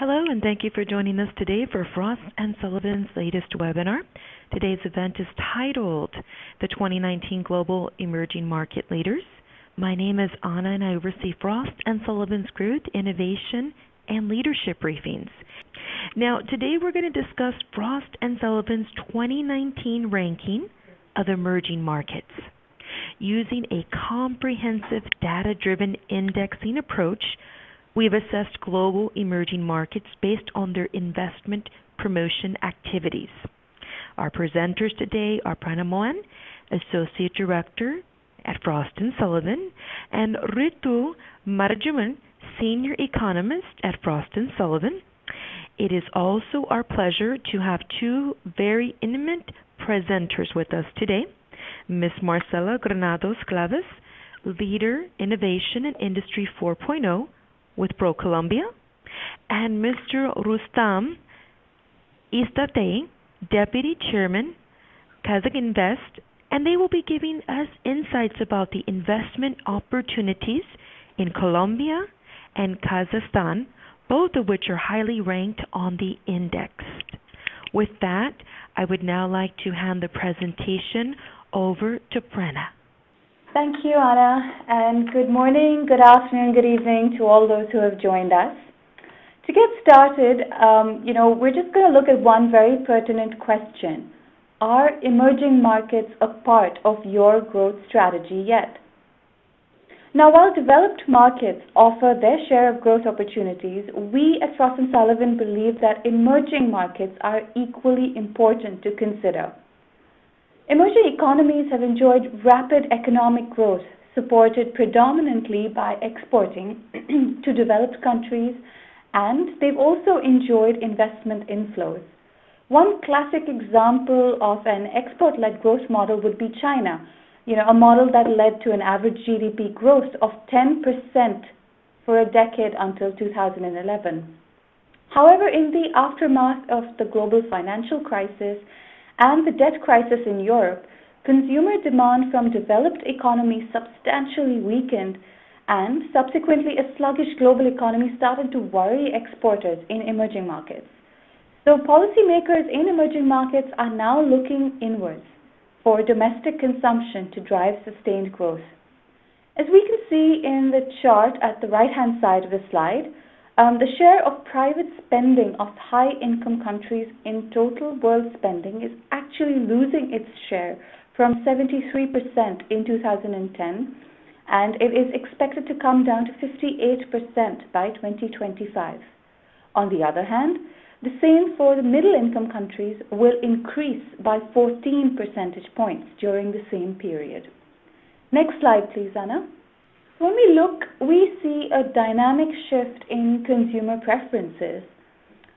Hello, and thank you for joining us today for Frost and Sullivan's latest webinar. Today's event is titled The 2019 Global Emerging Market Leaders. My name is Anna, and I oversee Frost and Sullivan's Growth, Innovation, and Leadership briefings. Now, today we're going to discuss Frost and Sullivan's 2019 ranking of emerging markets. Using a comprehensive data-driven indexing approach, We've assessed global emerging markets based on their investment promotion activities. Our presenters today are Prerna Mohan, Associate Director at Frost & Sullivan, and Ritu Marjaman, Senior Economist at Frost & Sullivan. It is also our pleasure to have two very intimate presenters with us today. Ms. Marcela Granados Galvez, Leader Innovation and Industry 4.0 with ProColombia, and Mr. Rustam Issatayev, Deputy Chairman, Kazakh Invest, and they will be giving us insights about the investment opportunities in Colombia and Kazakhstan, both of which are highly ranked on the index. With that, I would now like to hand the presentation over to Prerna. Thank you, Anna, and good morning, good afternoon, good evening to all those who have joined us. To get started, um, you know, we're just going to look at one very pertinent question. Are emerging markets a part of your growth strategy yet? Now, while developed markets offer their share of growth opportunities, we at Frost & Sullivan believe that emerging markets are equally important to consider. Emerging economies have enjoyed rapid economic growth, supported predominantly by exporting to developed countries, and they've also enjoyed investment inflows. One classic example of an export-led growth model would be China, you know, a model that led to an average GDP growth of 10% for a decade until 2011. However, in the aftermath of the global financial crisis and the debt crisis in Europe, consumer demand from developed economies substantially weakened, and subsequently a sluggish global economy started to worry exporters in emerging markets. So policymakers in emerging markets are now looking inwards for domestic consumption to drive sustained growth. As we can see in the chart at the right-hand side of the slide, um, the share of private spending of high-income countries in total world spending is actually losing its share from 73% in 2010, and it is expected to come down to 58% by 2025. On the other hand, the same for the middle-income countries will increase by 14 percentage points during the same period. Next slide, please, Anna. When we look, we see a dynamic shift in consumer preferences.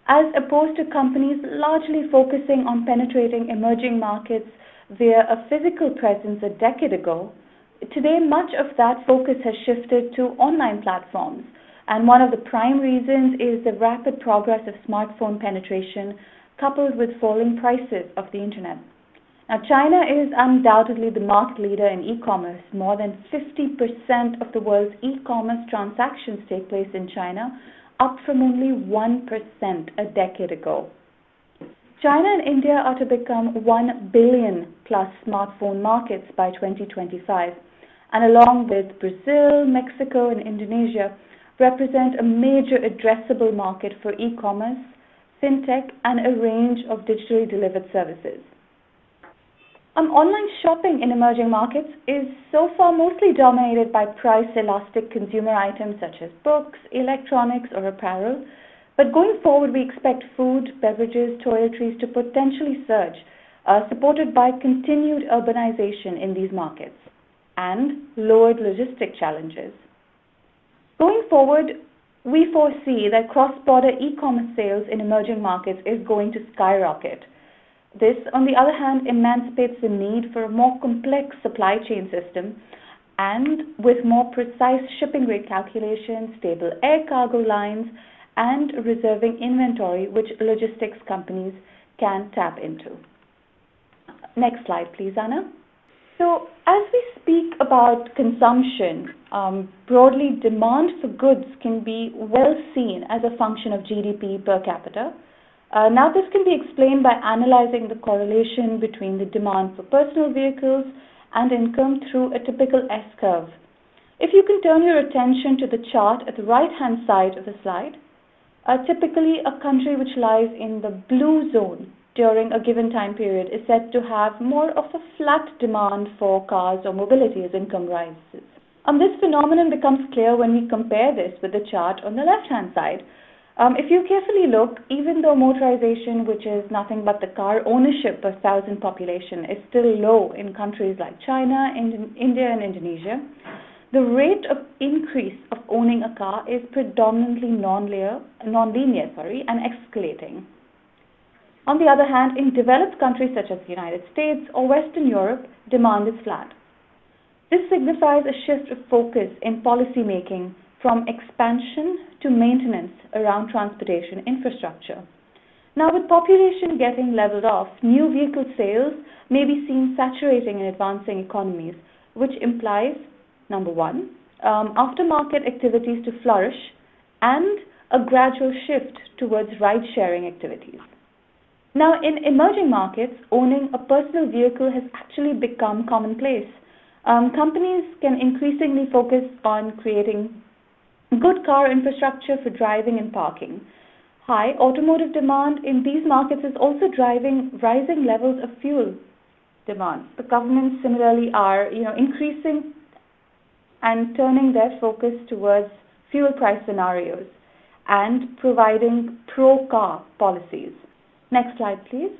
As opposed to companies largely focusing on penetrating emerging markets via a physical presence a decade ago, today much of that focus has shifted to online platforms. And one of the prime reasons is the rapid progress of smartphone penetration coupled with falling prices of the internet. Now, China is undoubtedly the market leader in e-commerce. More than 50% of the world's e-commerce transactions take place in China, up from only 1% a decade ago. China and India are to become 1 billion plus smartphone markets by 2025, and along with Brazil, Mexico, and Indonesia, represent a major addressable market for e-commerce, fintech, and a range of digitally delivered services. Um, online shopping in emerging markets is so far mostly dominated by price elastic consumer items such as books, electronics, or apparel. But going forward, we expect food, beverages, toiletries to potentially surge, uh, supported by continued urbanization in these markets and lowered logistic challenges. Going forward, we foresee that cross-border e-commerce sales in emerging markets is going to skyrocket this, on the other hand, emancipates the need for a more complex supply chain system and with more precise shipping rate calculations, stable air cargo lines, and reserving inventory which logistics companies can tap into. Next slide, please, Anna. So, as we speak about consumption, um, broadly demand for goods can be well seen as a function of GDP per capita. Uh, now, this can be explained by analyzing the correlation between the demand for personal vehicles and income through a typical S curve. If you can turn your attention to the chart at the right hand side of the slide, uh, typically a country which lies in the blue zone during a given time period is said to have more of a flat demand for cars or mobility as income rises. And this phenomenon becomes clear when we compare this with the chart on the left hand side. Um, if you carefully look, even though motorization, which is nothing but the car ownership per thousand population, is still low in countries like China, India, and Indonesia, the rate of increase of owning a car is predominantly non-linear, non-linear sorry, and escalating. On the other hand, in developed countries such as the United States or Western Europe, demand is flat. This signifies a shift of focus in policy making from expansion to maintenance around transportation infrastructure. Now, with population getting leveled off, new vehicle sales may be seen saturating in advancing economies, which implies number one, um, aftermarket activities to flourish, and a gradual shift towards ride sharing activities. Now, in emerging markets, owning a personal vehicle has actually become commonplace. Um, companies can increasingly focus on creating good car infrastructure for driving and parking. High automotive demand in these markets is also driving rising levels of fuel demand. The governments similarly are, you know, increasing and turning their focus towards fuel price scenarios and providing pro-car policies. Next slide, please.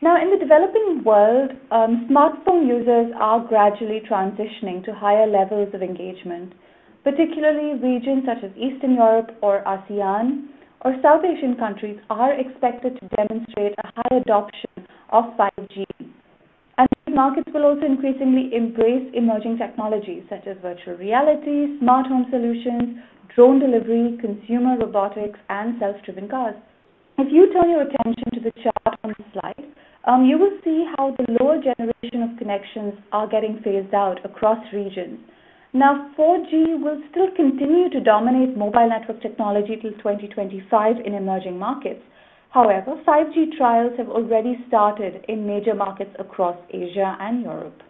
Now, in the developing world, um, smartphone users are gradually transitioning to higher levels of engagement, particularly regions such as Eastern Europe or ASEAN or South Asian countries are expected to demonstrate a high adoption of 5G and these markets will also increasingly embrace emerging technologies such as virtual reality, smart home solutions, drone delivery, consumer robotics, and self-driven cars. If you turn your attention to the chart on the slide, um, you will see how the lower generation of connections are getting phased out across regions. Now, 4G will still continue to dominate mobile network technology till 2025 in emerging markets, However, 5G trials have already started in major markets across Asia and Europe.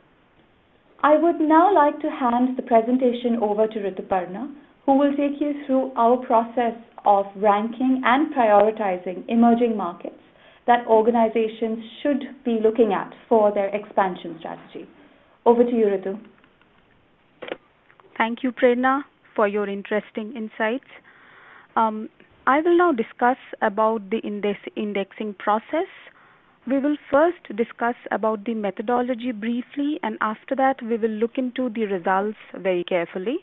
I would now like to hand the presentation over to Rituparna, who will take you through our process of ranking and prioritizing emerging markets that organizations should be looking at for their expansion strategy. Over to you, Ritu. Thank you, Prerna, for your interesting insights. Um, I will now discuss about the index indexing process. We will first discuss about the methodology briefly and after that we will look into the results very carefully.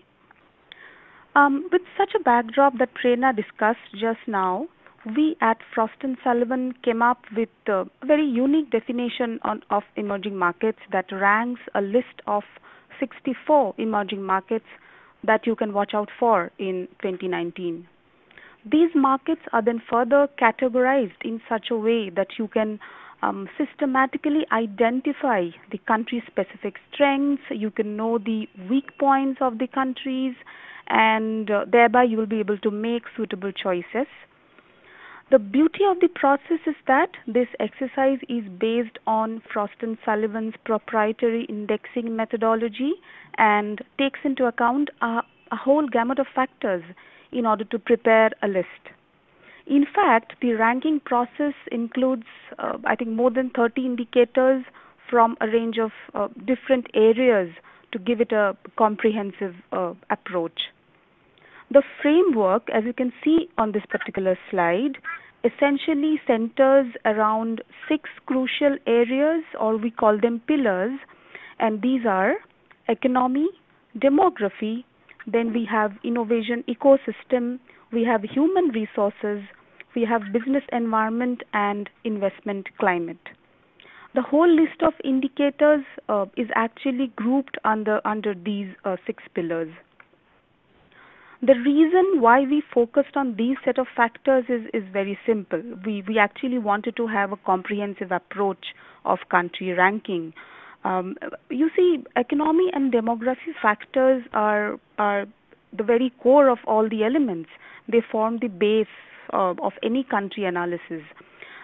Um, with such a backdrop that Prerna discussed just now, we at Frost & Sullivan came up with a very unique definition on, of emerging markets that ranks a list of 64 emerging markets that you can watch out for in 2019. These markets are then further categorized in such a way that you can um, systematically identify the country specific strengths, you can know the weak points of the countries, and uh, thereby you will be able to make suitable choices. The beauty of the process is that this exercise is based on Frost and Sullivan's proprietary indexing methodology and takes into account a, a whole gamut of factors in order to prepare a list. In fact, the ranking process includes, uh, I think, more than 30 indicators from a range of uh, different areas to give it a comprehensive uh, approach. The framework, as you can see on this particular slide, essentially centers around six crucial areas, or we call them pillars, and these are economy, demography, then we have innovation ecosystem, we have human resources, we have business environment and investment climate. The whole list of indicators uh, is actually grouped under, under these uh, six pillars. The reason why we focused on these set of factors is, is very simple. We, we actually wanted to have a comprehensive approach of country ranking Um, you see, economy and demography factors are are the very core of all the elements. They form the base uh, of any country analysis.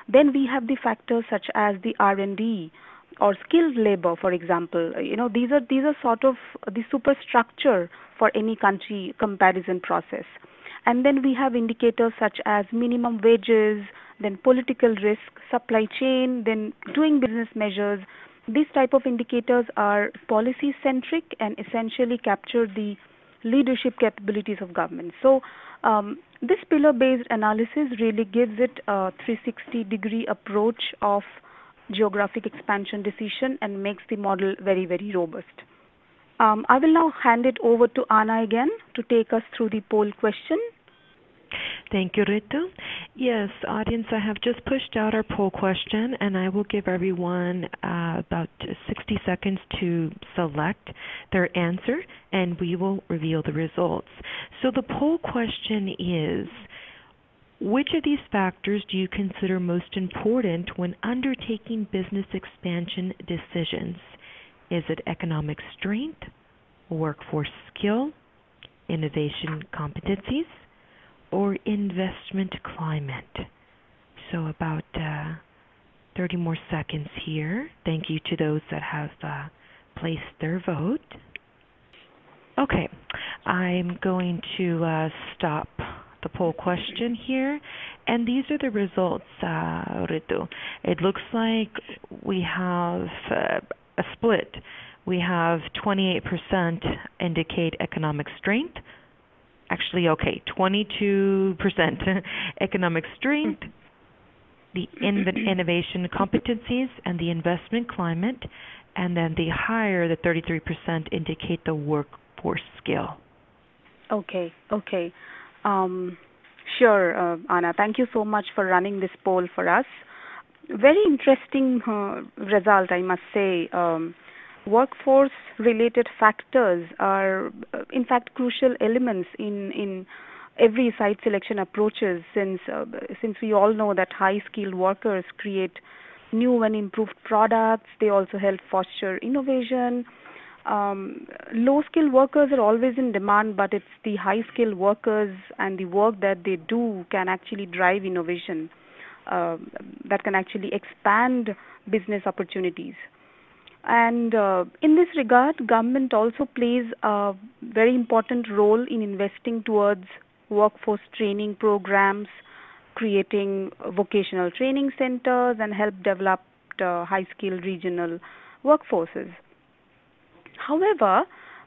Then we have the factors such as the R&D or skilled labor, for example. You know, these are these are sort of the superstructure for any country comparison process. And then we have indicators such as minimum wages, then political risk, supply chain, then doing business measures. These type of indicators are policy centric and essentially capture the leadership capabilities of government. So um, this pillar based analysis really gives it a 360 degree approach of geographic expansion decision and makes the model very, very robust. Um, I will now hand it over to Anna again to take us through the poll question. Thank you, Ritu. Yes, audience, I have just pushed out our poll question, and I will give everyone uh, about 60 seconds to select their answer, and we will reveal the results. So the poll question is, which of these factors do you consider most important when undertaking business expansion decisions? Is it economic strength, workforce skill, innovation competencies, or investment climate? So about uh, 30 more seconds here. Thank you to those that have uh, placed their vote. Okay, I'm going to uh, stop the poll question here, and these are the results, uh, Ritu. It looks like we have uh, a split. We have 28% indicate economic strength. Actually, okay, 22% economic strength, the innovation competencies, and the investment climate. And then the higher, the 33%, indicate the workforce skill. Okay, okay. Um, sure, uh, Anna. Thank you so much for running this poll for us very interesting uh, result, I must say. Um, workforce related factors are, uh, in fact, crucial elements in, in every site selection approaches since, uh, since we all know that high skilled workers create new and improved products, they also help foster innovation. Um, low skilled workers are always in demand, but it's the high skilled workers and the work that they do can actually drive innovation uh, that can actually expand business opportunities. And uh, in this regard, government also plays a very important role in investing towards workforce training programs, creating vocational training centers, and help develop uh, high-skilled regional workforces. However,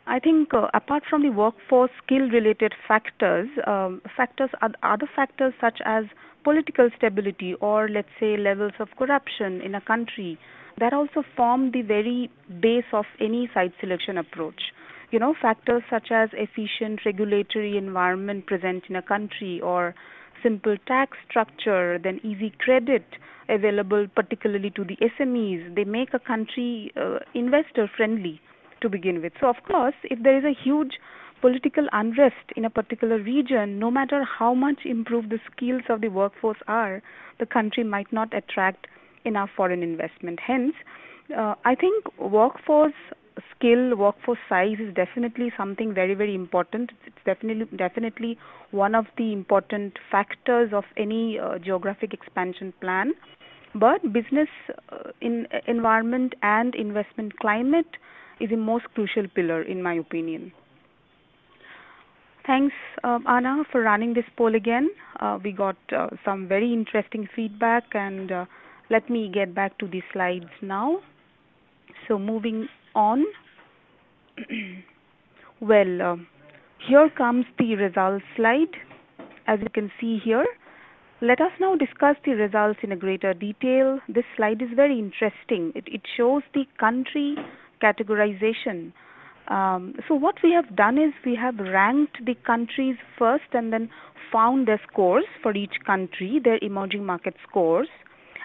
I think uh, apart from the workforce skill-related factors, um, factors other factors such as political stability or let's say levels of corruption in a country that also form the very base of any site selection approach. You know, factors such as efficient regulatory environment present in a country or simple tax structure, then easy credit available particularly to the SMEs, they make a country uh, investor friendly to begin with. So, of course, if there is a huge political unrest in a particular region, no matter how much improved the skills of the workforce are, the country might not attract enough foreign investment. Hence, uh, I think workforce skill, workforce size is definitely something very, very important. It's definitely, definitely one of the important factors of any uh, geographic expansion plan. But business uh, in environment and investment climate is the most crucial pillar, in my opinion. Thanks, uh, Anna, for running this poll again. Uh, we got uh, some very interesting feedback, and uh, let me get back to the slides now. So, moving on. well, uh, here comes the results slide. As you can see here, let us now discuss the results in a greater detail. This slide is very interesting. It, it shows the country categorization um, so what we have done is we have ranked the countries first and then found their scores for each country, their emerging market scores,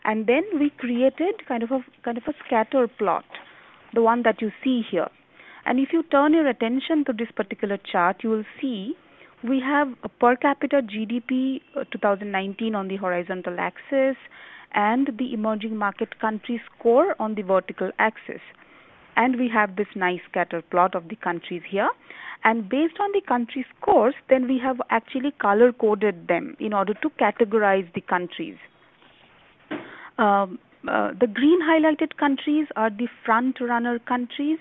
and then we created kind of a kind of a scatter plot, the one that you see here. And if you turn your attention to this particular chart, you will see we have a per capita GDP uh, 2019 on the horizontal axis and the emerging market country score on the vertical axis. And we have this nice scatter plot of the countries here. And based on the country scores then we have actually color coded them in order to categorize the countries. Um, uh, the green highlighted countries are the front runner countries.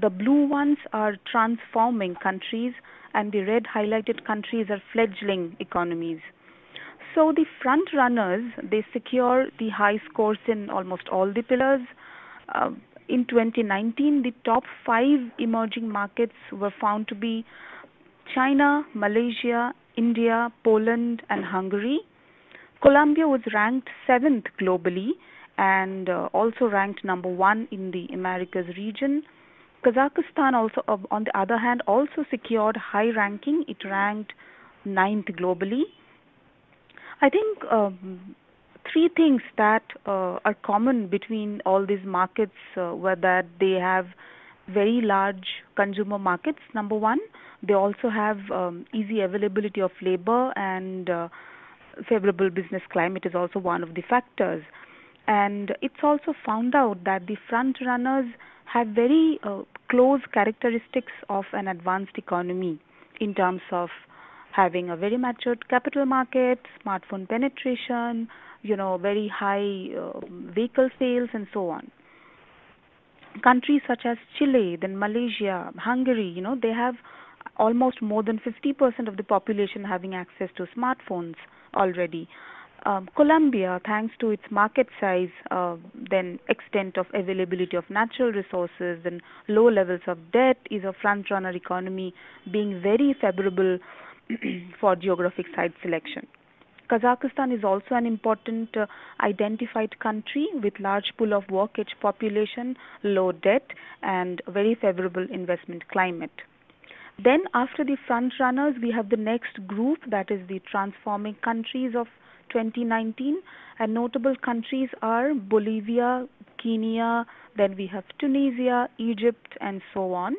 The blue ones are transforming countries. And the red highlighted countries are fledgling economies. So the front runners they secure the high scores in almost all the pillars. Uh, in 2019, the top five emerging markets were found to be China, Malaysia, India, Poland, and Hungary. Colombia was ranked seventh globally and uh, also ranked number one in the Americas region. Kazakhstan also, uh, on the other hand, also secured high ranking. It ranked ninth globally. I think um, three things that uh, are common between all these markets uh, were that they have very large consumer markets. Number one, they also have um, easy availability of labor and uh, favorable business climate is also one of the factors. And it's also found out that the front runners have very uh, close characteristics of an advanced economy in terms of having a very matured capital market, smartphone penetration, you know, very high uh, vehicle sales and so on. Countries such as Chile, then Malaysia, Hungary, you know, they have almost more than 50% of the population having access to smartphones already. Um, Colombia, thanks to its market size, uh, then extent of availability of natural resources and low levels of debt, is a front-runner economy, being very favorable for geographic site selection. Kazakhstan is also an important uh, identified country with large pool of work age population, low debt, and very favorable investment climate. Then after the front runners, we have the next group that is the transforming countries of 2019 and notable countries are Bolivia, Kenya, then we have Tunisia, Egypt and so on.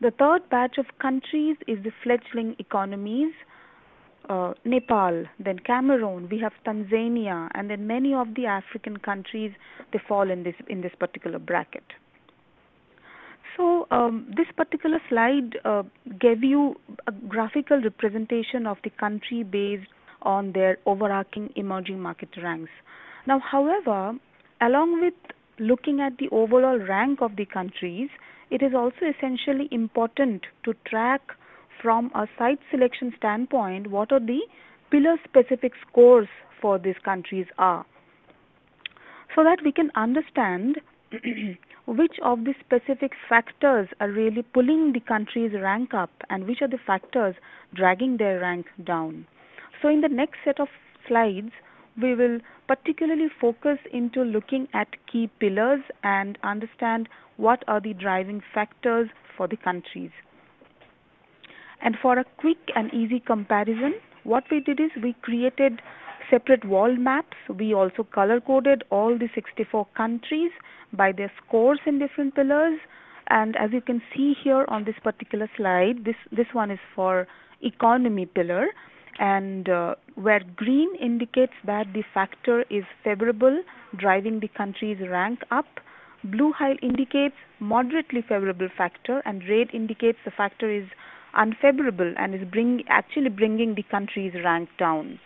The third batch of countries is the fledgling economies uh, Nepal, then Cameroon, we have Tanzania, and then many of the African countries they fall in this in this particular bracket. So um, this particular slide uh, gave you a graphical representation of the country based on their overarching emerging market ranks. Now, however, along with looking at the overall rank of the countries, it is also essentially important to track from a site selection standpoint, what are the pillar specific scores for these countries are. So that we can understand which of the specific factors are really pulling the country's rank up and which are the factors dragging their rank down. So in the next set of slides, we will particularly focus into looking at key pillars and understand what are the driving factors for the countries. And for a quick and easy comparison, what we did is we created separate world maps. We also color coded all the 64 countries by their scores in different pillars. And as you can see here on this particular slide, this, this one is for economy pillar and uh, where green indicates that the factor is favorable, driving the country's rank up. Blue high indicates moderately favorable factor and red indicates the factor is unfavorable and is bring, actually bringing the country's rank down.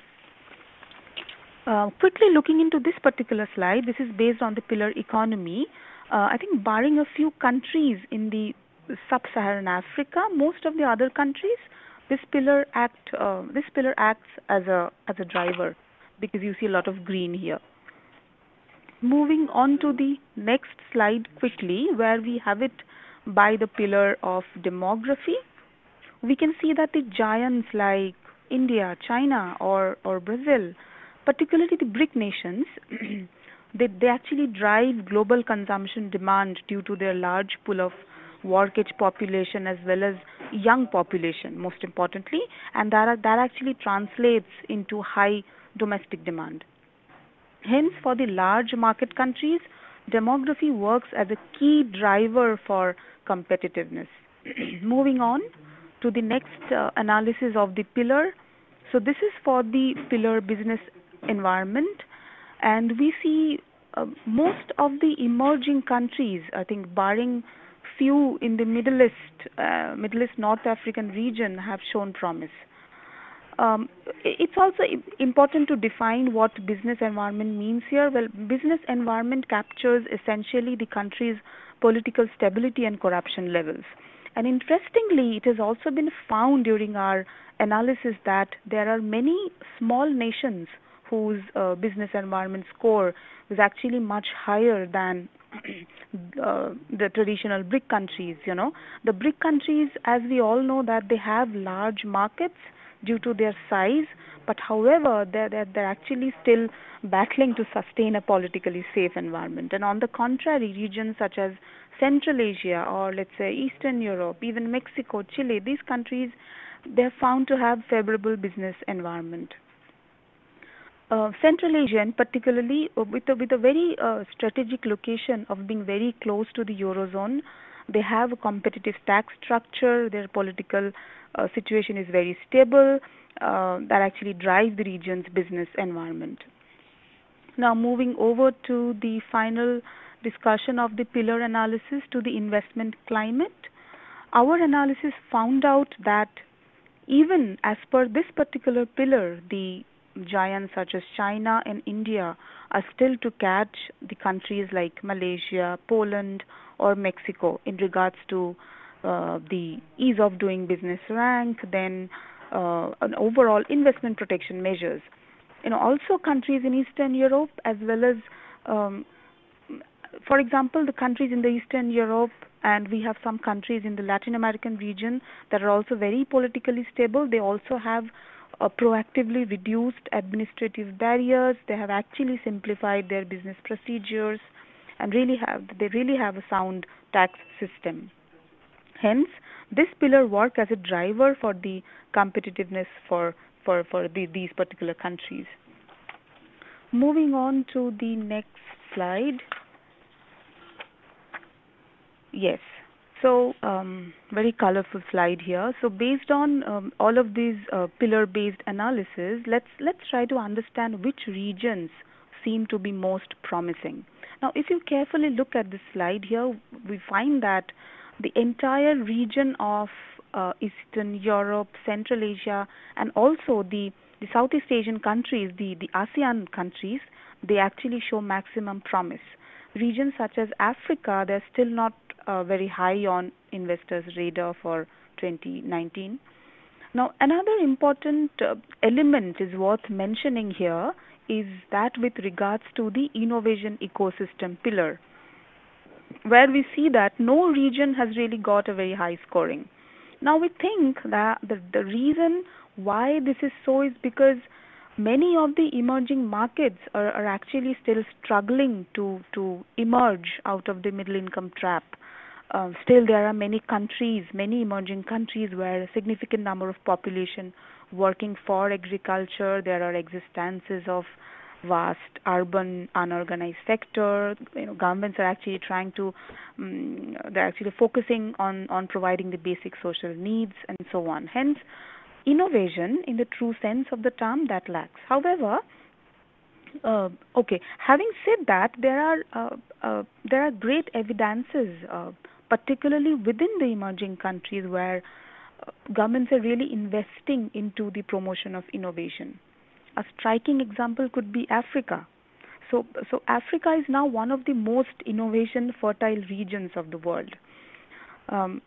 Uh, quickly looking into this particular slide, this is based on the pillar economy. Uh, I think barring a few countries in the sub-Saharan Africa, most of the other countries, this pillar act uh, this pillar acts as a as a driver because you see a lot of green here. Moving on to the next slide quickly, where we have it by the pillar of demography we can see that the giants like India, China, or, or Brazil, particularly the BRIC nations, they, they actually drive global consumption demand due to their large pool of work age population as well as young population, most importantly, and that, that actually translates into high domestic demand. Hence, for the large market countries, demography works as a key driver for competitiveness. Moving on, to the next uh, analysis of the pillar. So this is for the pillar business environment and we see uh, most of the emerging countries, I think, barring few in the Middle East, uh, Middle East North African region, have shown promise. Um, it's also important to define what business environment means here. Well, business environment captures essentially the country's political stability and corruption levels. And interestingly, it has also been found during our analysis that there are many small nations whose uh, business environment score is actually much higher than uh, the traditional BRIC countries. You know, the BRIC countries, as we all know, that they have large markets due to their size, but however, they're, they're, they're actually still battling to sustain a politically safe environment. And on the contrary, regions such as Central Asia or let's say Eastern Europe, even Mexico, Chile, these countries, they're found to have favorable business environment. Uh, Central Asia, and particularly uh, with a, with a very uh, strategic location of being very close to the eurozone, they have a competitive tax structure. Their political uh, situation is very stable. Uh, that actually drives the region's business environment. Now, moving over to the final discussion of the pillar analysis to the investment climate, our analysis found out that even as per this particular pillar, the giants such as China and India are still to catch the countries like Malaysia, Poland, or Mexico in regards to uh, the ease of doing business rank, then uh, an overall investment protection measures. You know, also countries in Eastern Europe as well as, um, for example, the countries in the Eastern Europe and we have some countries in the Latin American region that are also very politically stable. They also have uh, proactively reduced administrative barriers. They have actually simplified their business procedures and really have they really have a sound tax system. Hence, this pillar work as a driver for the competitiveness for for for the, these particular countries. Moving on to the next slide. Yes. So, um, very colorful slide here. So, based on um, all of these uh, pillar-based analysis, let's let's try to understand which regions seem to be most promising. Now, if you carefully look at this slide here, we find that the entire region of uh, Eastern Europe, Central Asia, and also the, the Southeast Asian countries, the, the ASEAN countries, they actually show maximum promise. Regions such as Africa, they're still not uh, very high on investors' radar for 2019. Now, another important uh, element is worth mentioning here is that with regards to the innovation ecosystem pillar, where we see that no region has really got a very high scoring. Now, we think that the, the reason why this is so is because many of the emerging markets are, are actually still struggling to, to emerge out of the middle income trap. Uh, still, there are many countries, many emerging countries, where a significant number of population working for agriculture. There are existences of vast urban unorganized sector. You know, governments are actually trying to, um, they're actually focusing on on providing the basic social needs and so on. Hence, innovation in the true sense of the term that lacks. However, uh, okay. Having said that, there are uh, uh, there are great evidences, uh, particularly within the emerging countries, where uh, governments are really investing into the promotion of innovation. A striking example could be Africa. So, so Africa is now one of the most innovation fertile regions of the world. Um,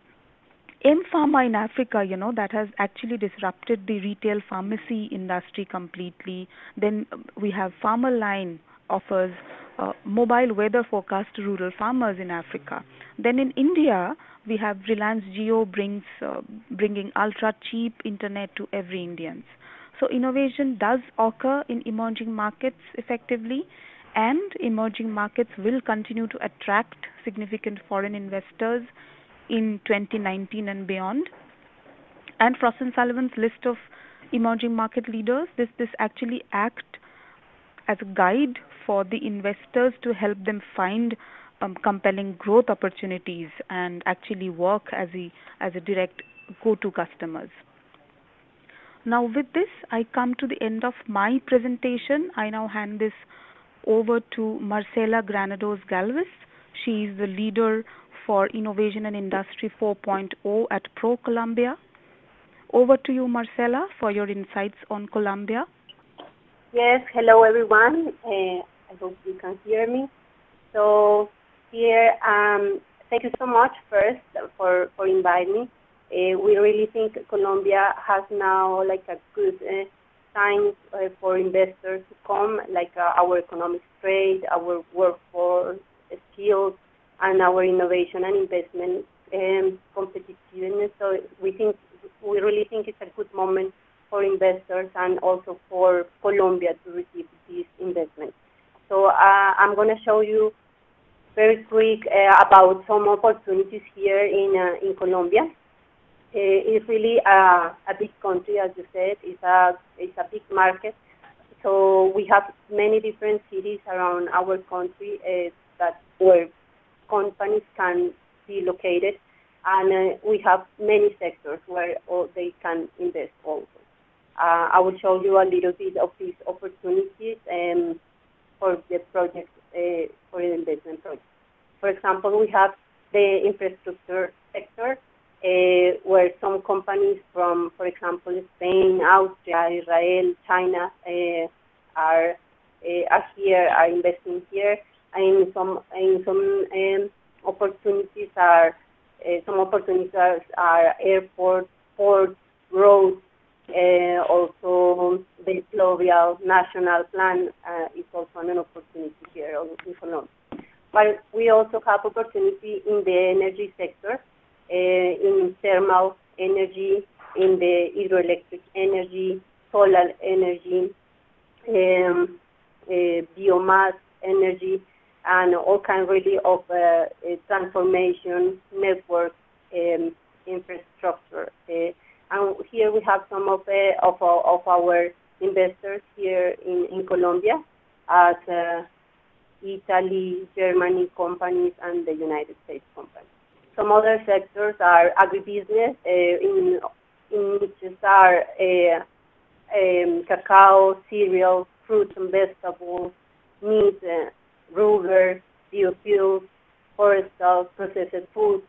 mPharma in Africa, you know, that has actually disrupted the retail pharmacy industry completely. Then we have Farmerline offers uh, mobile weather forecast to rural farmers in Africa. Then in India, we have Reliance Jio brings uh, bringing ultra cheap internet to every Indians. So innovation does occur in emerging markets effectively, and emerging markets will continue to attract significant foreign investors in 2019 and beyond. And Frost and Sullivan's list of emerging market leaders, this this actually act as a guide for the investors to help them find um, compelling growth opportunities and actually work as a as a direct go-to customers. Now with this, I come to the end of my presentation. I now hand this over to Marcela Granados Galvez. She is the leader for Innovation and Industry 4.0 at ProColombia. Over to you, Marcela, for your insights on Colombia. Yes, hello everyone. Uh, I hope you can hear me. So here, um, thank you so much first for, for inviting me. Uh, we really think Colombia has now like a good uh, sign uh, for investors to come, like uh, our economic trade, our workforce skills, and our innovation and investment um, competitiveness. So we think we really think it's a good moment for investors and also for Colombia to receive these investments. So uh, I'm going to show you very quick about some opportunities here in uh, in Colombia. Uh, it's really a, a, big country, as you said. It's a it's a big market. So we have many different cities around our country uh, that where companies can be located, and uh, we have many sectors where they can invest also. Uh, I will show you a little bit of these opportunities um, for the project, for the investment project. For example, we have the infrastructure sector, uh, where some companies from, for example, Spain, Austria, Israel, China uh, are uh, are here, are investing here, and some in some um, opportunities are uh, some opportunities are, airports, ports, roads, uh, also the Pluvial National Plan uh, is also an opportunity here in Colombia. But we also have opportunity in the energy sector, in thermal energy, in the hydroelectric energy, solar energy, um, uh, biomass energy, and all kinds really of uh, transformation network um, infrastructure. And here we have some of, of, of our investors here in, in Colombia as uh, Italy, Germany companies, and the United States companies. Some other sectors are agribusiness, uh, in, in which are uh, um, cacao, cereals, fruits and vegetables, meat, uh, rubber, biofuels, forestal, processed foods,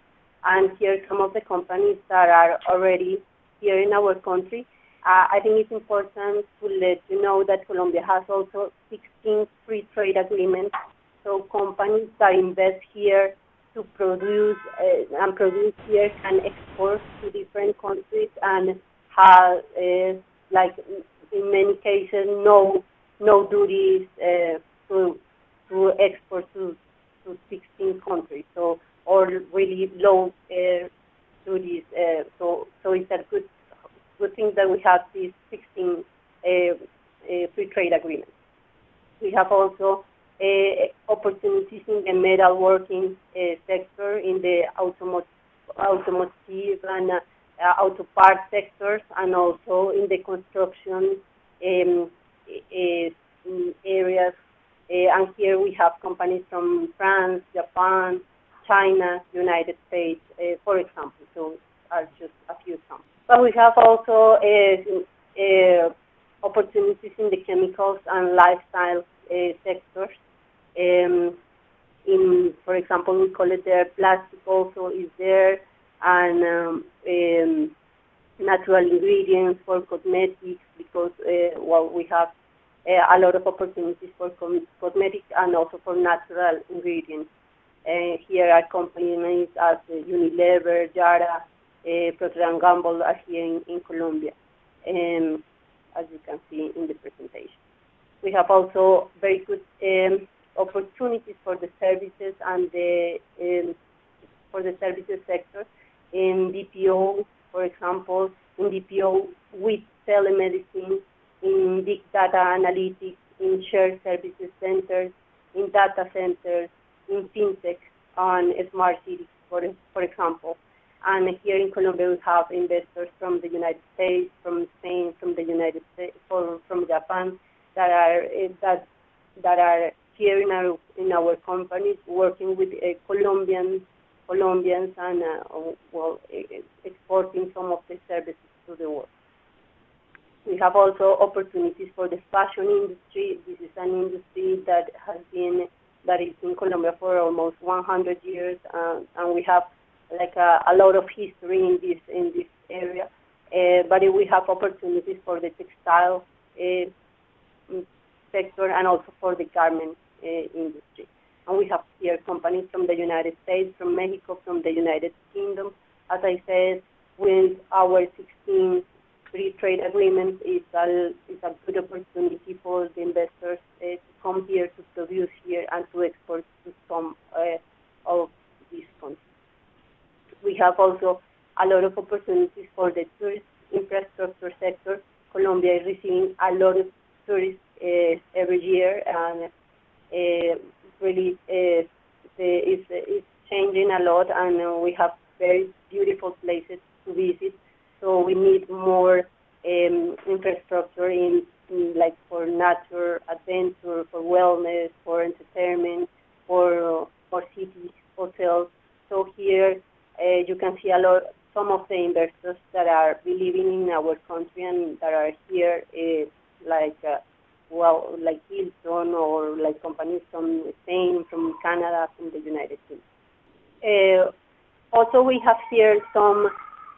and here some of the companies that are already here in our country. Uh, I think it's important to let you know that Colombia has also 16 free trade agreements. So companies that invest here to produce uh, and produce here can export to different countries and have, uh, like in many cases, no no duties uh, to to export to to 16 countries. So or really low uh, duties. Uh, so so it's a good good thing that we have these 16 uh, free trade agreements. We have also opportunities in the metalworking sector, in the automotive, and auto parts sectors, and also in the construction um, areas. and here we have companies from France, Japan, China, United States, for example. So are just a few examples. But we have also uh, uh, opportunities in the chemicals and lifestyle uh, sectors. Um, in, for example, we call it there plastic also is there, and um, um, natural ingredients for cosmetics because uh, well we have uh, a lot of opportunities for cosmetics and also for natural ingredients. Uh, here are companies as Unilever, Yara, uh, Procter & Gamble are here in, in Colombia, um, as you can see in the presentation. We have also very good um, opportunities for the services and the um, for the services sector in BPO, for example, in BPO with telemedicine, in big data analytics, in shared services centers, in data centers, in fintech, on smart cities, for, for example. And here in Colombia, we have investors from the United States, from Spain, from the United States, from, from Japan, that are eh, that that are here in our in our companies working with uh, Colombian Colombians and uh, well exporting some of the services to the world. we have also opportunities for the fashion industry. This is an industry that has been that is in Colombia for almost 100 years, uh, and we have like a, a, lot of history in this in this area. Uh, but we have opportunities for the textile uh, sector and also for the garment industry. And we have here companies from the United States, from Mexico, from the United Kingdom. As I said, with our 16 free trade agreements, it's a, is a good opportunity for the investors uh, to come here to produce here and to export to some uh, of these countries. We have also a lot of opportunities for the tourist infrastructure sector. Colombia is receiving a lot of tourists uh, every year and really uh, is, is changing a lot and uh, we have very beautiful places to visit so we need more um, infrastructure in, in, like for nature, adventure, for wellness, for entertainment, for for cities, hotels. So here uh, you can see a lot some of the investors that are believing in our country and that are here, uh, like uh, well, like Hilton or like companies from Spain, from Canada, from the United States. Uh, also, we have here some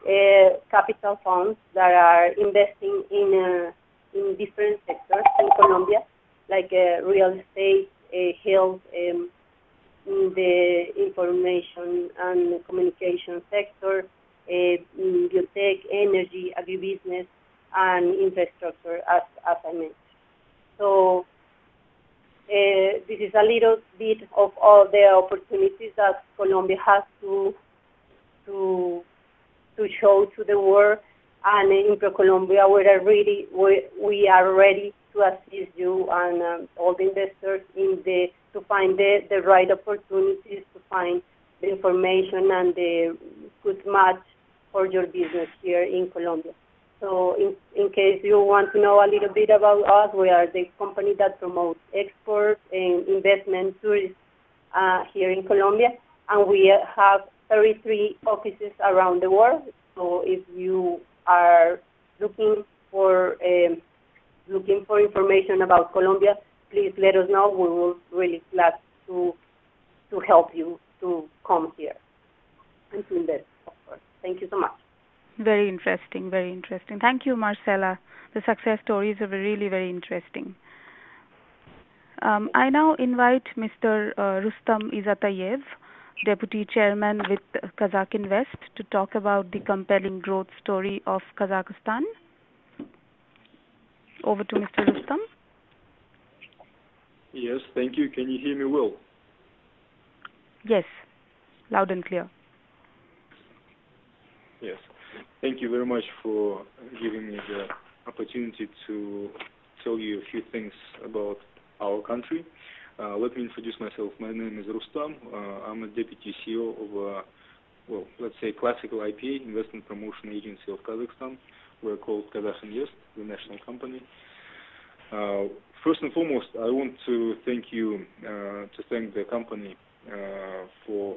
uh, capital funds that are investing in uh, in different sectors in Colombia, like uh, real estate, health, um, the information and communication sector, biotech, energy, agribusiness, and infrastructure, as, as I mentioned. So uh, this is a little bit of all the opportunities that Colombia has to to to show to the world. And in ProColombia, we are ready. We, we are ready to assist you and um, all the investors in the to find the, the right opportunities to find the information and the good match for your business here in Colombia. So in, in case you want to know a little bit about us, we are the company that promotes export and investment tourism uh, here in Colombia, and we have 33 offices around the world. So if you are looking for um, looking for information about Colombia, please let us know. We will really glad to to help you to come here and to invest, of course. Thank you so much. Very interesting, very interesting. Thank you, Marcela. The success stories are really very interesting. Um, I now invite Mr. Uh, Rustam Issatayev Deputy Chairman with Kazakh Invest to talk about the compelling growth story of Kazakhstan. Over to Mr. Rustam. Yes, thank you. Can you hear me well? Yes, loud and clear. Yes. Thank you very much for giving me the opportunity to tell you a few things about our country. Uh, let me introduce myself. My name is Rustam. Uh, I'm a deputy CEO of, well, let's say classical IPA, Investment Promotion Agency of Kazakhstan. We're called Kazakh the national company. Uh, first and foremost, I want to thank you, uh, to thank the company uh, for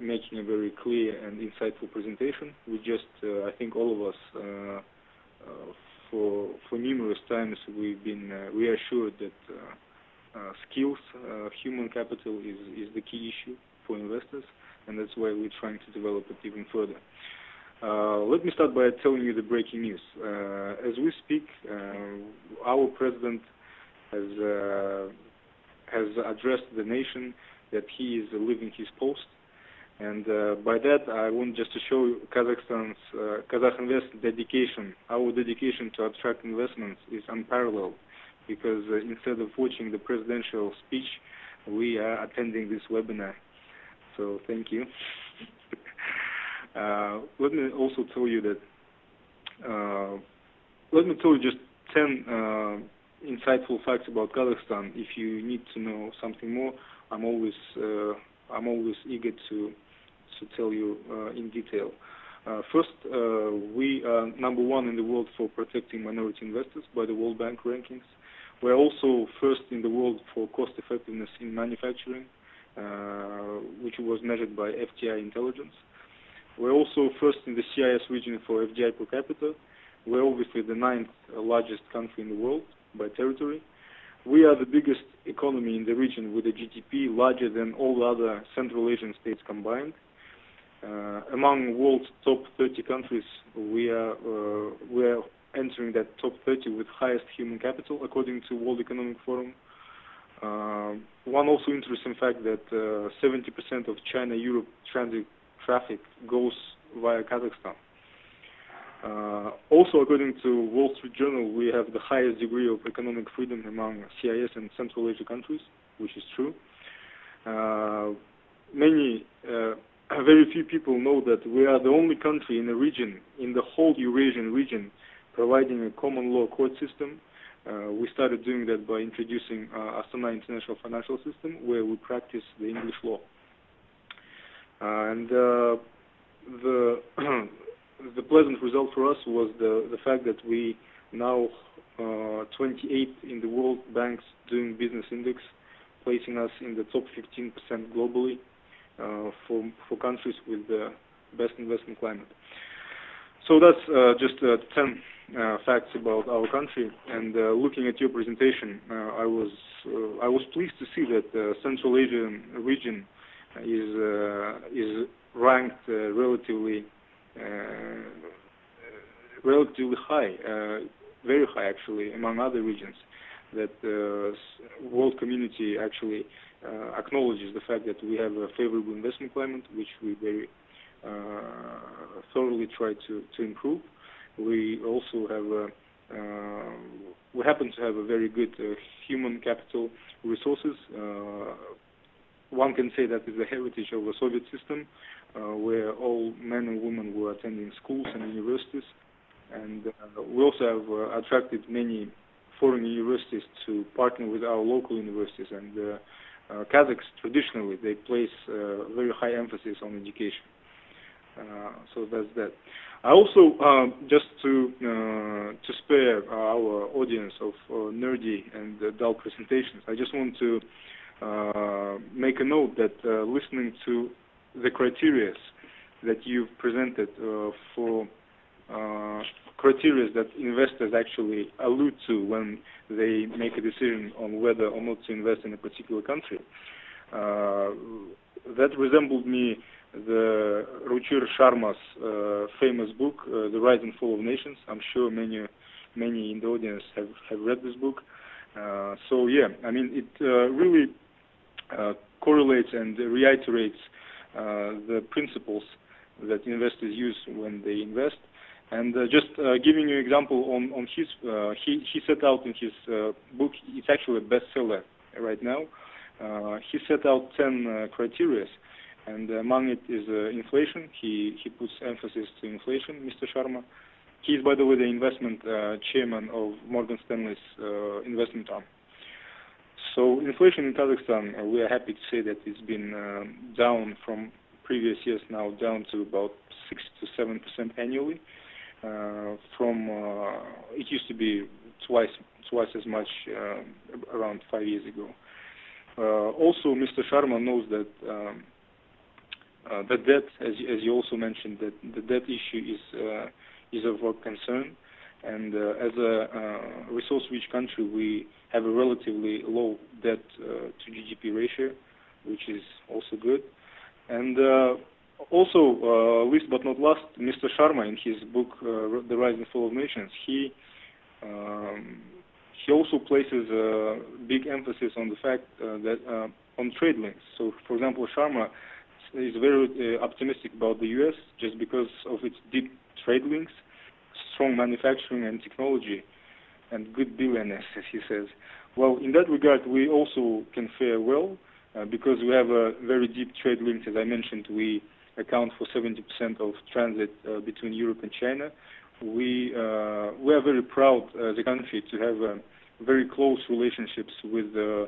making a very clear and insightful presentation. We just, uh, I think all of us, uh, uh, for for numerous times, we've been reassured that uh, skills, uh, human capital is, is the key issue for investors, and that's why we're trying to develop it even further. Uh, let me start by telling you the breaking news. as we speak, our president has has addressed the nation that he is leaving his post. And uh, by that, I want just to show Kazakhstan's uh, Kazakh Invest dedication. Our dedication to attract investments is unparalleled because uh, instead of watching the presidential speech, we are attending this webinar. So thank you. uh, let me also tell you that, uh, let me tell you just 10 uh, insightful facts about Kazakhstan. If you need to know something more, I'm always, uh, I'm always eager to tell you uh, in detail. Uh, first, uh, we are number one in the world for protecting minority investors by the World Bank rankings. We're also first in the world for cost effectiveness in manufacturing, which was measured by fDi Intelligence. We're also first in the CIS region for FDI per capita. we're obviously the ninth largest country in the world by territory. We are the biggest economy in the region with a GDP larger than all other Central Asian states combined. Uh, among world's top 30 countries, we are uh, we are entering that top 30 with highest human capital, according to World Economic Forum. Uh, one also interesting fact that 70% of China-Europe transit traffic goes via Kazakhstan. Uh, also, according to Wall Street Journal, we have the highest degree of economic freedom among CIS and Central Asia countries, which is true. Uh, many, very few people know that we are the only country in the region, in the whole Eurasian region, providing a common law court system. Uh, we started doing that by introducing uh, Astana International Financial System, where we practice the English law. Uh, and the the pleasant result for us was the, the fact that we now uh, 28 in the World Bank's Doing Business Index, placing us in the top 15% globally uh, for, for countries with the best investment climate. So that's uh, just uh, 10 uh, facts about our country. And uh, looking at your presentation, I was I was pleased to see that the Central Asian region is is ranked relatively uh, relatively high, uh, very high actually, among other regions, that the world community actually uh, acknowledges the fact that we have a favorable investment climate, which we very thoroughly try to, to improve. We also have a uh, we happen to have a very good uh, human capital resources. Uh, one can say that is the heritage of the Soviet system, uh, where all men and women were attending schools and universities. And uh, we also have uh, attracted many foreign universities to partner with our local universities. And Kazakhs, traditionally, they place very high emphasis on education. so that's that. I also, uh, just to uh, to spare our audience of uh, nerdy and dull presentations, I just want to make a note that listening to the criteria that you've presented uh, for uh, criteria that investors actually allude to when they make a decision on whether or not to invest in a particular country. Uh, that resembled me the Ruchir Sharma's uh, famous book, uh, The Rise and Fall of Nations. I'm sure many many in the audience have, have read this book. Uh, so yeah, I mean it really correlates and reiterates uh, the principles that investors use when they invest. And uh, just uh, giving you an example on, on his, he, he set out in his book, it's actually a bestseller right now. he set out 10 criteria and among it is uh, inflation. He he puts emphasis to inflation, Mr. Sharma. He is, by the way, the investment uh, chairman of Morgan Stanley's uh, investment arm. So inflation in Kazakhstan, uh, we are happy to say that it's been down from previous years now down to about 6 to 7 percent annually. Uh, from uh, it used to be twice twice as much uh, around five years ago. Also, Mr. Sharma knows that um, the debt, as, as you also mentioned, that the debt issue is is of our concern. And uh, as a uh, resource-rich country, we have a relatively low debt uh, to GDP ratio, which is also good. And also, least but not last, Mr. Sharma, in his book *The Rise and Fall of Nations*, he um, he also places a big emphasis on the fact uh, that uh, on trade links. So, for example, Sharma is very uh, optimistic about the U.S. just because of its deep trade links strong manufacturing and technology and good billionaires, as he says. Well, in that regard, we also can fare well uh, because we have a very deep trade links. As I mentioned, we account for 70% of transit uh, between Europe and China. We uh, we are very proud as a country to have uh, very close relationships with uh,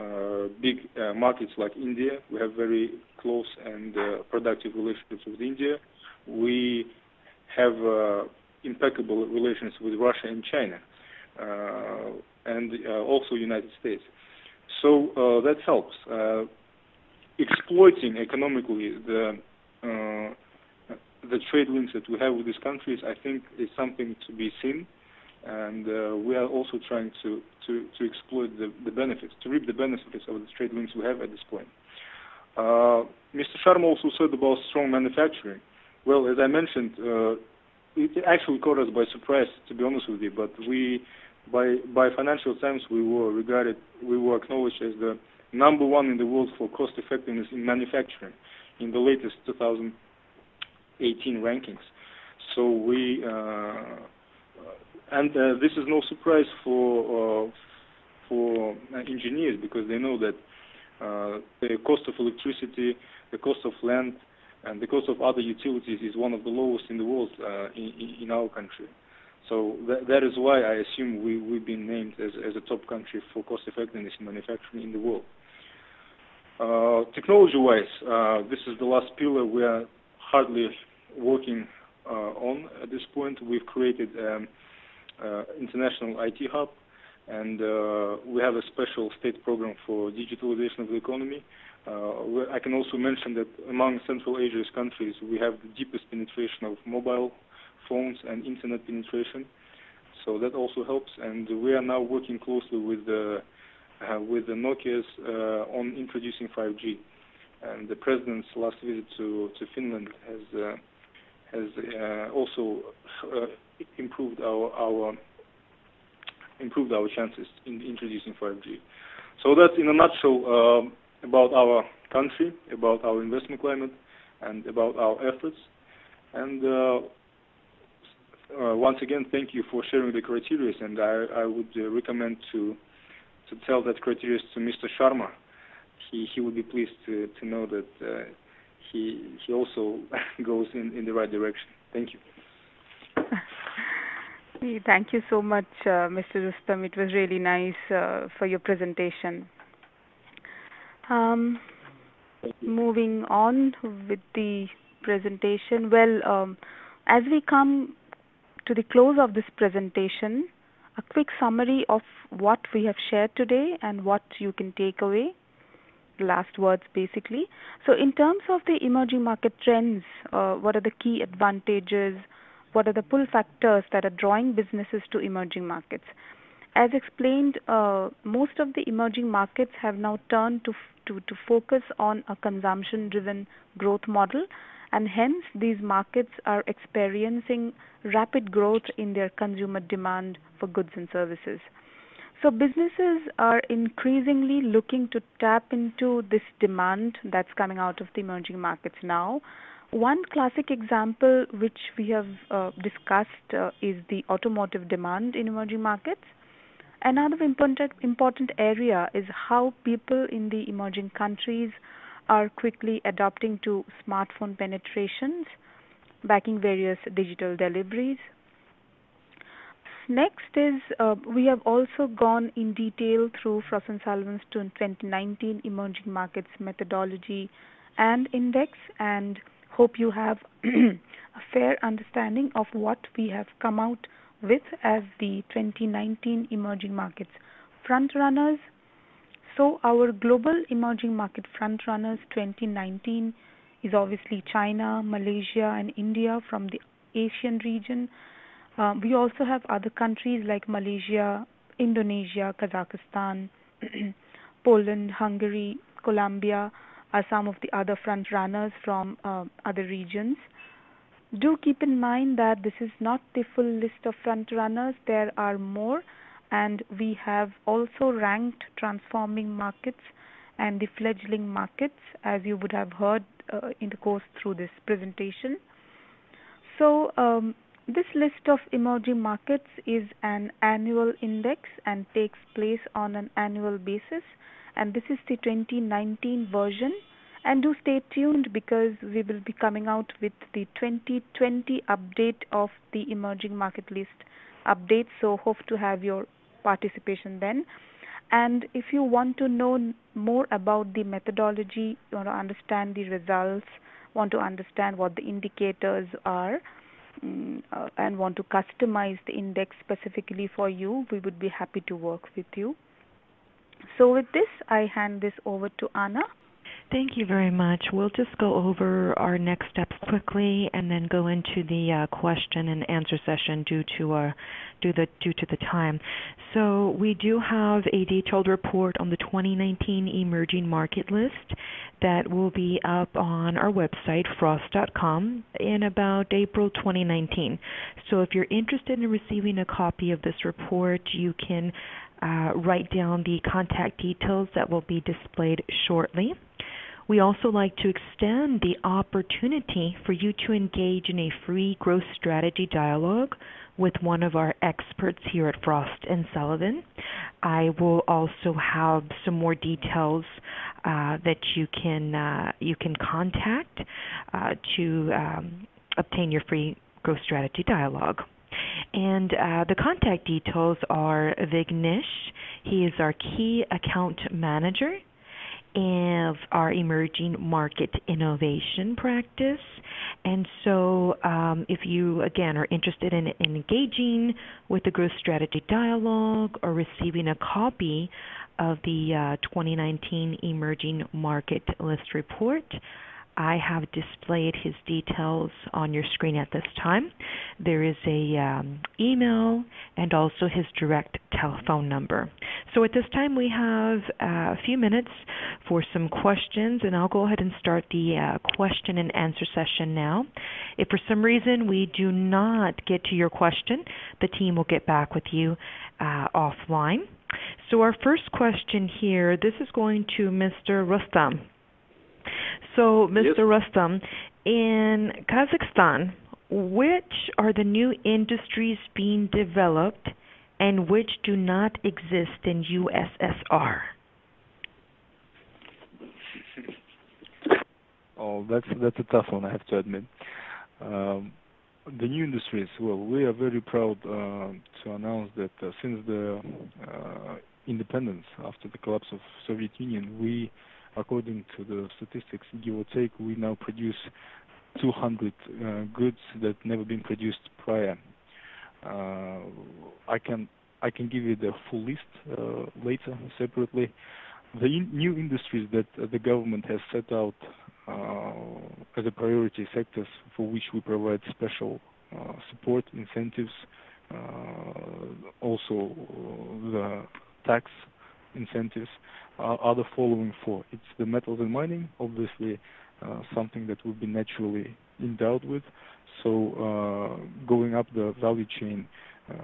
uh, big markets like India. We have very close and productive relationships with India. We have impeccable relations with Russia and China, uh, and uh, also United States. So uh, that helps. exploiting economically the the trade links that we have with these countries, I think, is something to be seen, and uh, we are also trying to to, to exploit the, the benefits, to reap the benefits of the trade links we have at this point. Uh, Mr. Sharma also said about strong manufacturing. Well, as I mentioned, uh, it actually caught us by surprise, to be honest with you. But we, by by Financial Times, we were regarded, we were acknowledged as the number one in the world for cost effectiveness in manufacturing in the latest 2018 rankings. So we, uh, and uh, this is no surprise for uh, for engineers because they know that the cost of electricity, the cost of land, and the cost of other utilities is one of the lowest in the world in, in, our country. So that, that is why I assume we, we've been named as, as a top country for cost effectiveness in manufacturing in the world. Uh, technology-wise, uh, this is the last pillar we are hardly working uh, on at this point. We've created um, uh, international IT hub and uh, we have a special state program for digitalization of the economy. Uh, I can also mention that among Central Asia's countries, we have the deepest penetration of mobile phones and internet penetration. So that also helps, and we are now working closely with the with the Nokia's uh, on introducing 5G. And the president's last visit to to Finland has uh, has uh, also improved our our improved our chances in introducing 5G. So that's in a nutshell uh, about our country, about our investment climate, and about our efforts. And uh, uh, once again, thank you for sharing the criteria, and I, I would uh, recommend to to tell that criteria to Mr. Sharma. He he would be pleased to to know that uh, he he also goes in in the right direction. Thank you. Thank you so much, uh, Mr. Rustam. It was really nice uh, for your presentation. Um, moving on with the presentation. Well, um, as we come to the close of this presentation, a quick summary of what we have shared today and what you can take away. Last words, basically. So, in terms of the emerging market trends, uh, what are the key advantages? what are the pull factors that are drawing businesses to emerging markets. As explained, uh, most of the emerging markets have now turned to, to, to focus on a consumption driven growth model, and hence these markets are experiencing rapid growth in their consumer demand for goods and services. So, businesses are increasingly looking to tap into this demand that's coming out of the emerging markets now one classic example which we have uh, discussed uh, is the automotive demand in emerging markets. Another important important area is how people in the emerging countries are quickly adapting to smartphone penetrations, backing various digital deliveries. Next is uh, we have also gone in detail through Frost and Sullivan's 2019 emerging markets methodology and index and hope you have a fair understanding of what we have come out with as the 2019 emerging markets frontrunners. So, our global emerging market frontrunners 2019 is obviously China, Malaysia, and India from the Asian region. Uh, we also have other countries like Malaysia, Indonesia, Kazakhstan, Poland, Hungary, Colombia, are some of the other front runners from uh, other regions. Do keep in mind that this is not the full list of front runners. There are more, and we have also ranked transforming markets and the fledgling markets, as you would have heard uh, in the course through this presentation. So, um, this list of emerging markets is an annual index and takes place on an annual basis. And this is the 2019 version. And do stay tuned because we will be coming out with the 2020 update of the emerging market list update. So hope to have your participation then and if you want to know more about the methodology you want to understand the results want to understand what the indicators are um, uh, and want to customize the index specifically for you we would be happy to work with you so with this, I hand this over to Anna. Thank you very much. We'll just go over our next steps quickly and then go into the uh, question and answer session due to our due the due to the time. So we do have a detailed report on the 2019 emerging market list that will be up on our website frost.com in about April 2019. So if you're interested in receiving a copy of this report, you can uh, write down the contact details that will be displayed shortly. We also like to extend the opportunity for you to engage in a free growth strategy dialogue with one of our experts here at Frost and Sullivan. I will also have some more details uh, that you can uh, you can contact uh, to um, obtain your free growth strategy dialogue. And uh, the contact details are Vignesh. He is our key account manager of our emerging market innovation practice. And so, um, if you again are interested in, in, engaging with the growth strategy dialogue or receiving a copy of the uh, 2019 Emerging Market List Report, I have displayed his details on your screen at this time. There is a um, email and also his direct telephone number. So at this time we have uh, a few minutes for some questions, and I'll go ahead and start the uh, question and answer session now. If for some reason we do not get to your question, the team will get back with you uh, offline. So our first question here, this is going to Mr. Rustam. So, Mr. Yes. Rustam, in Kazakhstan, which are the new industries being developed and which do not exist in USSR? Oh, that's that's a tough one, I have to admit. Um, the new industries, well, we are very proud uh, to announce that uh, since the uh, independence after the collapse of Soviet Union, we according to the statistics, give or take, we now produce 200 uh, goods that never been produced prior. Uh, I can I can give you the full list uh, later separately. The in new industries that uh, the government has set out uh, as a priority sectors for which we provide special uh, support incentives, also the tax incentives are, the following four. It's the metals and mining, obviously uh, something that we've been naturally endowed with. So uh, going up the value chain, uh,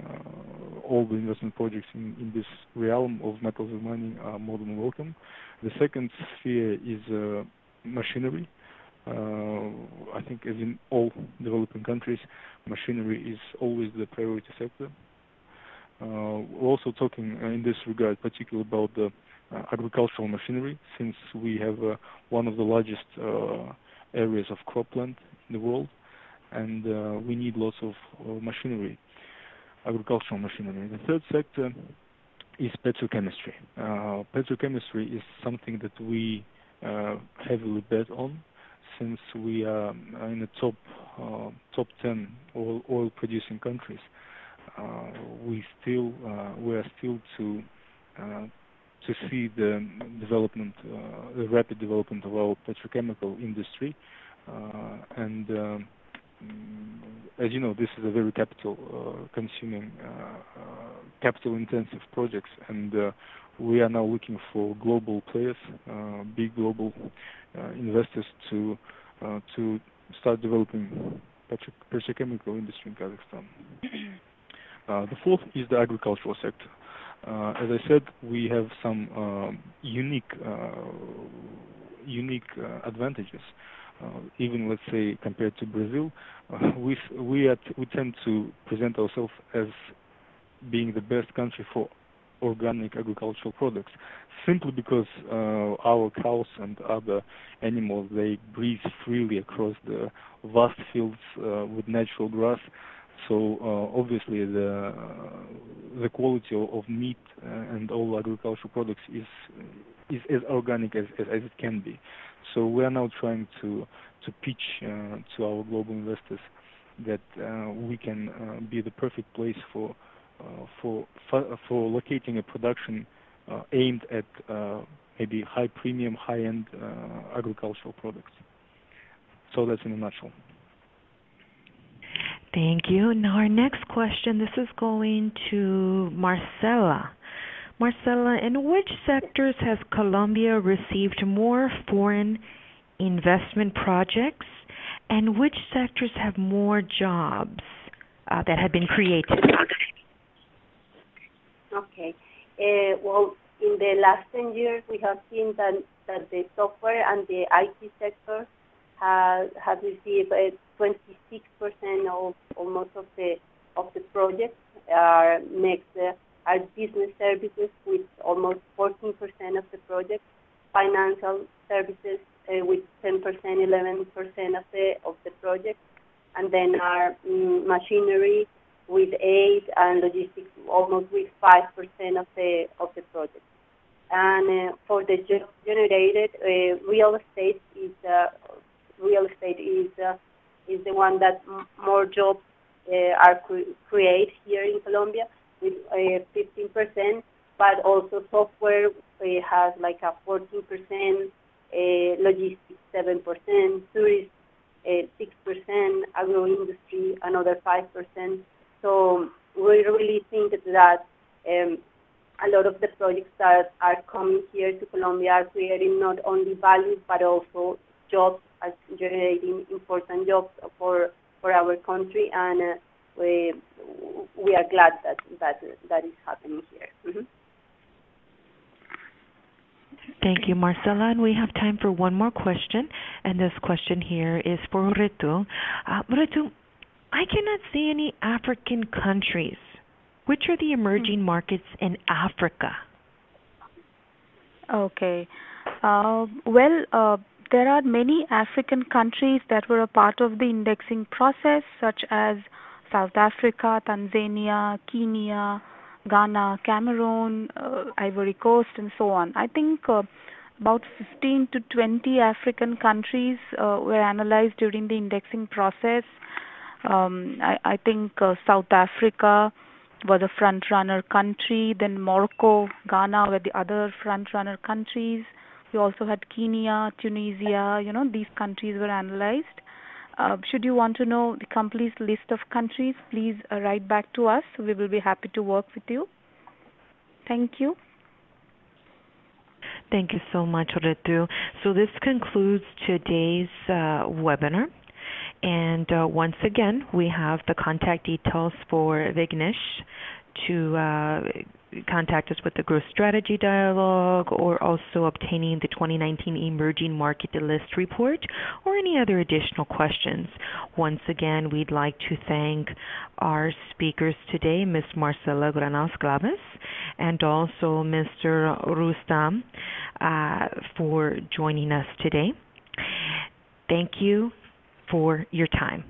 all the investment projects in, in this realm of metals and mining are more than welcome. The second sphere is machinery. Uh, I think as in all developing countries, machinery is always the priority sector. Uh, we're also talking in this regard particularly about the agricultural machinery, since we have uh, one of the largest uh, areas of cropland in the world, and we need lots of machinery, agricultural machinery. The third sector is petrochemistry. Petrochemistry is something that we heavily bet on since we are in the top uh, top 10 oil, oil producing countries, uh, we still uh, we are still to to see the development, uh, the rapid development of our petrochemical industry. Uh, and um, as you know, this is a very capital uh, consuming, capital intensive projects, and we are now looking for global players, big global investors to to start developing petrochemical industry in Kazakhstan. Uh, the fourth is the agricultural sector. Uh, as I said, we have some um, unique uh, unique uh, advantages. even let's say compared to Brazil, we we we tend to present ourselves as being the best country for organic agricultural products simply because uh, our cows and other animals they breathe freely across the vast fields uh, with natural grass so uh, obviously the the quality of meat uh, and all agricultural products is is as organic as, as, as it can be. So we are now trying to to pitch uh, to our global investors that uh, we can uh, be the perfect place for uh, for for locating a production aimed at maybe high premium, high-end uh, agricultural products. So that's in a nutshell. Thank you. Now our next question, this is going to Marcela. Marcela, in which sectors has Colombia received more foreign investment projects and which sectors have more jobs uh, that have been created? Okay. Uh, well, in the last 10 years, we have seen that, that the software and the IT sector have received uh, 26% of almost of the of the projects. Our next uh, are business services with almost 14% of the projects, financial services uh, with 10%, 11% of the of the project, and then our um, machinery with 8 and logistics almost with 5% of the of the project. And uh, for the generated, uh, real estate is uh, real estate is uh, is the one that more jobs uh, are cre- created here in Colombia with 15%, but also software has like a 14%, logistics 7%, tourism 6%, agro industry another 5%. So we really think that um, a lot of the projects that are coming here to Colombia are creating not only value but also jobs, are generating important jobs for for our country, and uh, we we are glad that that that is happening here. Mm-hmm. Thank you, Marcela. And we have time for one more question. And this question here is for Retu. Uh, Retu, I cannot see any African countries. Which are the emerging markets in Africa? Okay. Uh, well, uh, there are many African countries that were a part of the indexing process, such as South Africa, Tanzania, Kenya, Ghana, Cameroon, uh, Ivory Coast, and so on. I think uh, about 15 to 20 African countries uh, were analyzed during the indexing process. Um, I, I, think uh, South Africa was a front runner country, then Morocco, Ghana were the other front runner countries. We also had Kenya, Tunisia, you know, these countries were analyzed. Uh, should you want to know the complete list of countries, please uh, write back to us. We will be happy to work with you. Thank you. Thank you so much, Retu. So this concludes today's uh, webinar. And uh, once again, we have the contact details for Vignesh to uh, contact us with the Growth Strategy Dialogue or also obtaining the 2019 Emerging Market List Report or any other additional questions. Once again, we'd like to thank our speakers today, Ms. Marcela Granados Galvez and also Mr. Rustam uh, for joining us today. Thank you for your time.